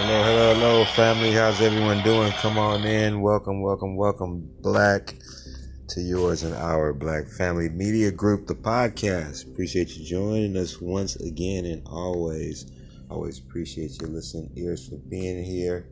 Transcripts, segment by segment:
Hello, hello, hello, family. How's everyone doing? Come on in. Welcome, welcome, welcome, Black, to yours and our Black Family Media Group, the podcast. Appreciate you joining us once again and always, always appreciate your listening ears for being here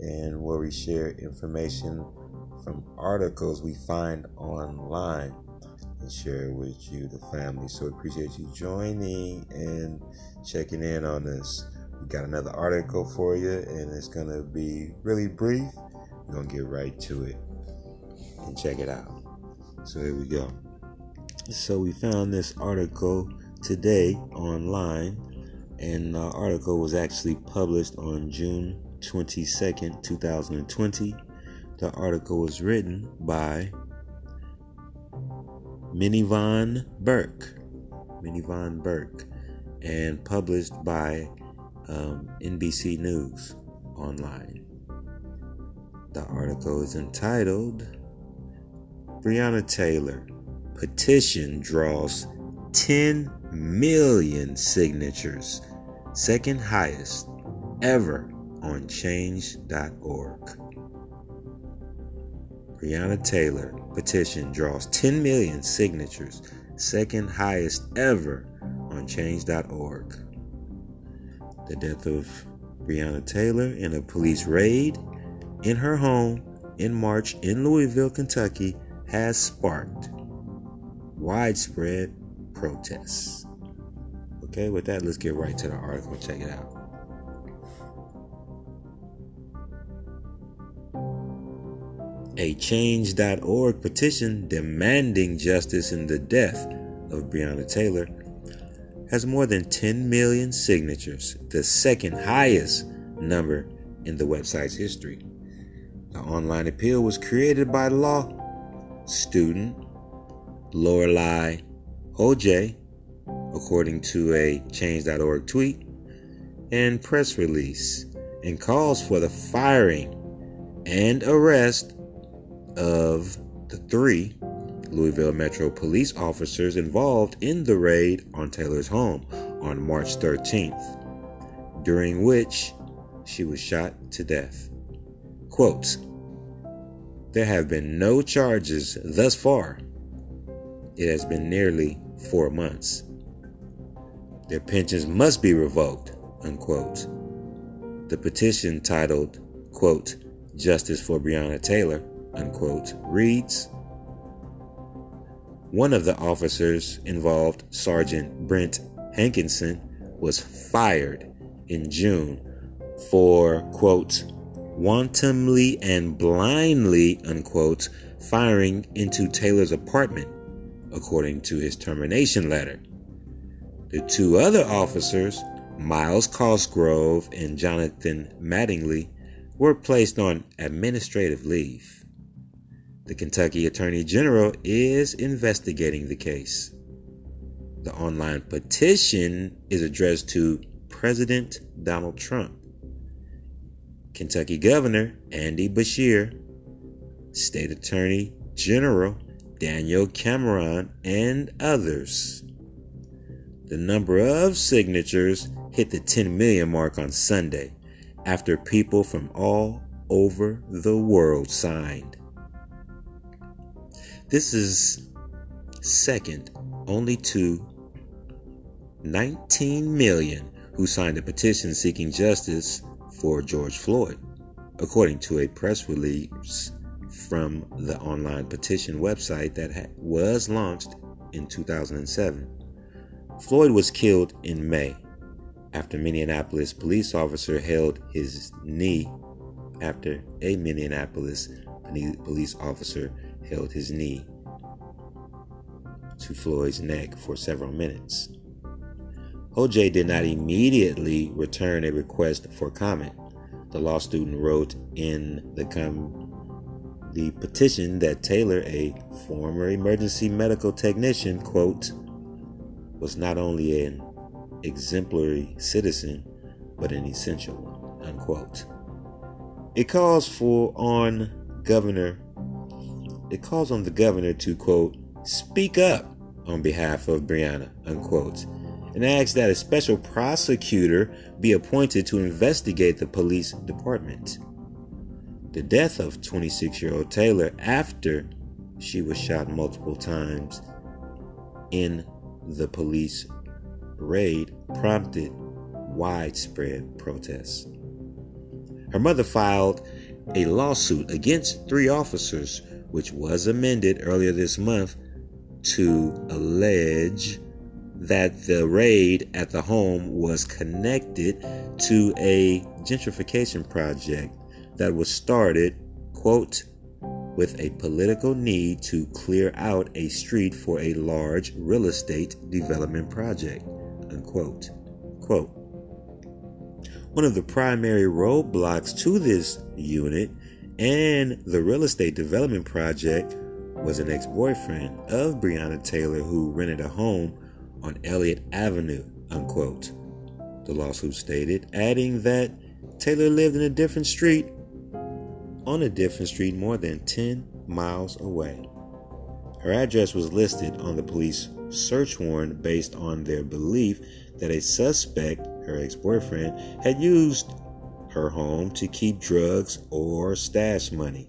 and where we share information from articles we find online and share with you, the family. So appreciate you joining and checking in on us. Got another article for you, and it's gonna be really brief. We're gonna get right to it and check it out. So here we go. So we found this article today online, and the article was actually published on June 22nd, 2020. The article was written by Minyvonne Burke. Minyvonne Burke. And published by um, NBC News online. The article is entitled Breonna Taylor Petition Draws 10 million signatures, second highest ever on change.org. Breonna Taylor petition draws 10 million signatures, second highest ever on change.org. The death of Breonna Taylor in a police raid in her home in March in Louisville, Kentucky has sparked widespread protests. Okay, with that, let's get right to the article. Check it out. A change.org petition demanding justice in the death of Breonna Taylor has more than 10 million signatures, the second highest number in the website's history. The online appeal was created by law student Lorelei Oj, according to a change.org tweet and press release, and calls for the firing and arrest of the three Louisville Metro police officers involved in the raid on Taylor's home on March 13th, during which she was shot to death. Quote, there have been no charges thus far. It has been nearly four months. Their pensions must be revoked, unquote. The petition titled, quote, Justice for Breonna Taylor, unquote, reads One of the officers involved, Sergeant Brent Hankinson, was fired in June for, quote, wantonly and blindly, unquote, firing into Taylor's apartment, according to his termination letter. The two other officers, Myles Cosgrove and Jonathan Mattingly, were placed on administrative leave. The Kentucky Attorney General is investigating the case. The online petition is addressed to President Donald Trump, Kentucky Governor Andy Beshear, State Attorney General Daniel Cameron, and others. The number of signatures hit the 10 million mark on Sunday after people from all over the world signed. This is second only to 19 million who signed a petition seeking justice for George Floyd, according to a press release from the online petition website that was launched in 2007. Floyd was killed in May after Minneapolis police officer held his knee after a Minneapolis police officer held his knee to Floyd's neck for several minutes. OJ did not immediately return a request for comment. The law student wrote in the com- the petition that Taylor, a former emergency medical technician, quote, was not only an exemplary citizen, but an essential one, unquote. It calls for on governor it calls on the governor to quote speak up on behalf of Breonna, unquote, and asks that a special prosecutor be appointed to investigate the police department. The death of 26 year old Taylor after she was shot multiple times in the police raid prompted widespread protests. Her mother filed a lawsuit against three officers, which was amended earlier this month to allege that the raid at the home was connected to a gentrification project that was started, quote, with a political need to clear out a street for a large real estate development project, unquote. Quote, one of the primary roadblocks to this unit and the real estate development project was an ex boyfriend of Breonna Taylor who rented a home on Elliott Avenue, unquote. The lawsuit stated, adding that Taylor lived in a different street on a different street more than 10 miles away. Her address was listed on the police search warrant based on their belief that a suspect, her ex boyfriend, had used her home to keep drugs or stash money.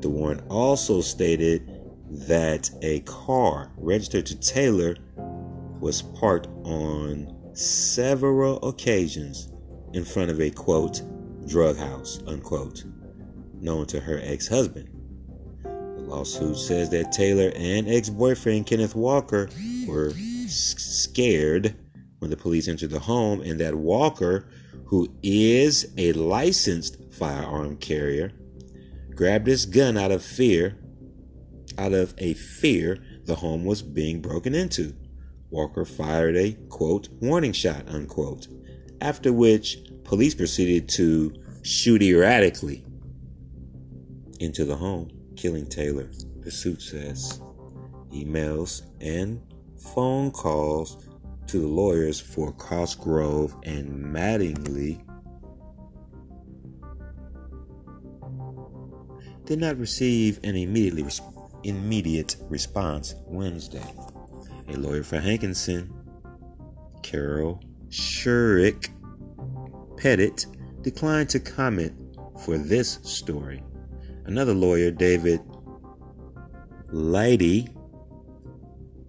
The warrant also stated that a car registered to Taylor was parked on several occasions in front of a quote drug house unquote known to her ex-husband. The lawsuit says that Taylor and ex-boyfriend Kenneth Walker were s- scared when the police entered the home and that Walker, who is a licensed firearm carrier, grabbed his gun out of fear out of a fear the home was being broken into. Walker fired a quote warning shot unquote, after which police proceeded to shoot erratically into the home, killing Taylor. The suit says emails and phone calls to the lawyers for Cosgrove and Mattingly did not receive an immediately immediate response Wednesday. A lawyer for Hankinson, Carol Shurik Pettit, declined to comment for this story. Another lawyer, David Leightty,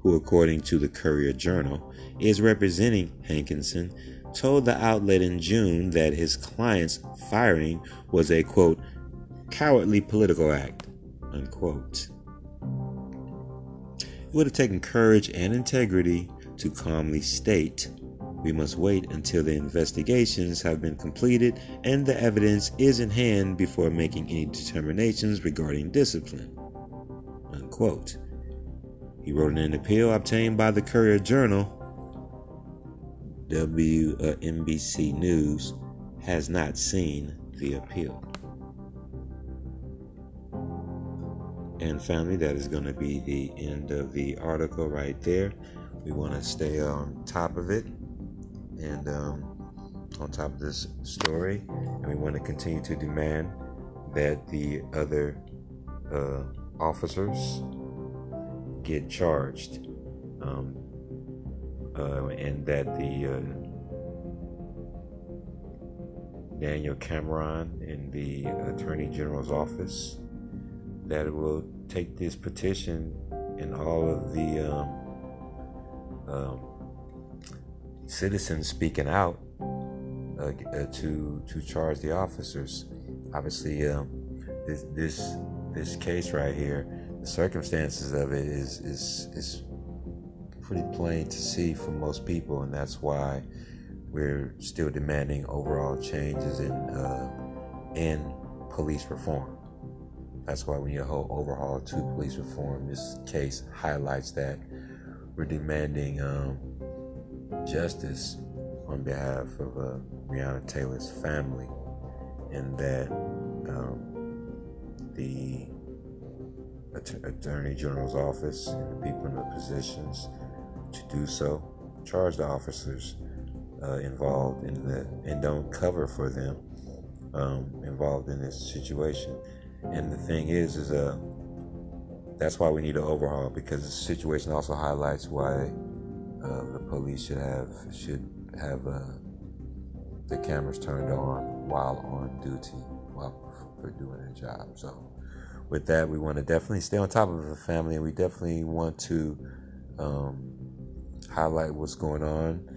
who, according to the Courier Journal, is representing Hankinson, told the outlet in June that his client's firing was a quote, cowardly political act, unquote. It would have taken courage and integrity to calmly state we must wait until the investigations have been completed and the evidence is in hand before making any determinations regarding discipline. Unquote. He wrote in an appeal obtained by the Courier Journal. WNBC News has not seen the appeal. And family, that is going to be the end of the article right there. We want to stay on top of it and um, on top of this story, and we want to continue to demand that the other uh, officers get charged, um, uh, and that the uh, Daniel Cameron in the Attorney General's office that will take this petition and all of the um, um, citizens speaking out uh, uh, to to charge the officers. Obviously, um, this this this case right here, the circumstances of it is is is pretty plain to see for most people, and that's why we're still demanding overall changes in uh, in police reform. That's why when you hold overhaul to police reform, this case highlights that we're demanding um, justice on behalf of uh, Taylor's family, and that um, the Attorney General's office and the people in the positions to do so charge the officers uh, involved in the and don't cover for them um, involved in this situation. And the thing is, is uh, that's why we need an overhaul because the situation also highlights why uh, the police should have should have uh, the cameras turned on while on duty, while for doing their job. So, with that, we want to definitely stay on top of the family, and we definitely want to um, highlight what's going on.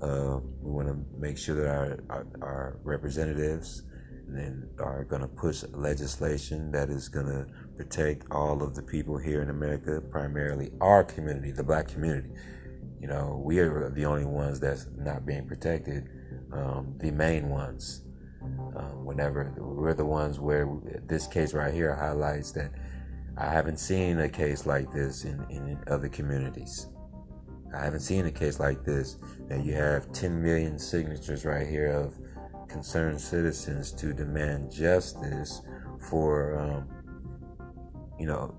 Uh, we want to make sure that our, our, our representatives then are going to push legislation that is going to protect all of the people here in America, primarily our community, the black community. You know, we are the only ones that's not being protected, um, the main ones. Um, whenever we're the ones where this case right here highlights that I haven't seen a case like this in, in other communities. I haven't seen a case like this that you have 10 million signatures right here of concerned citizens to demand justice for, um, you know,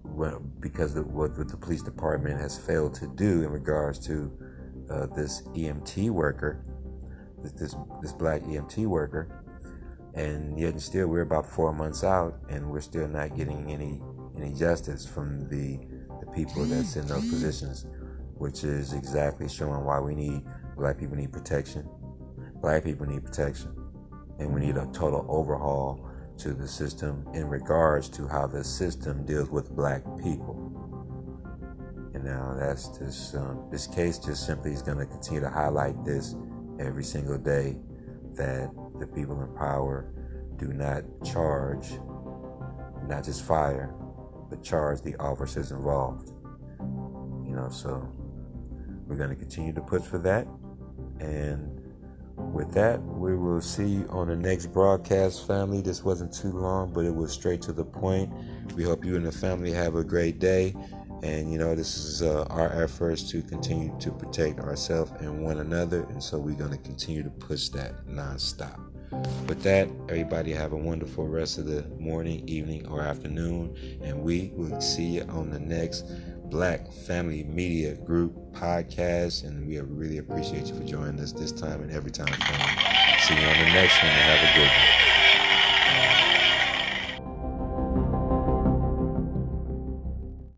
because of what the police department has failed to do in regards to uh, this EMT worker, this this black EMT worker, and yet and still we're about four months out and we're still not getting any any justice from the the people that's in those positions which is exactly showing why we need black people need protection. Black people need protection. And we need a total overhaul to the system in regards to how the system deals with black people. And now that's just um, this case just simply is going to continue to highlight this every single day that the people in power do not charge, not just fire, but charge the officers involved. You know, so we're going to continue to push for that. And with that, we will see you on the next broadcast, family. This wasn't too long, but it was straight to the point. We hope you and the family have a great day. And you know, this is uh, our efforts to continue to protect ourselves and one another. And so we're going to continue to push that nonstop. With that, everybody have a wonderful rest of the morning, evening, or afternoon. And we will see you on the next Black Family Media Group podcast. And we really appreciate you for joining us this time and every time. See you on the next one and have a good one.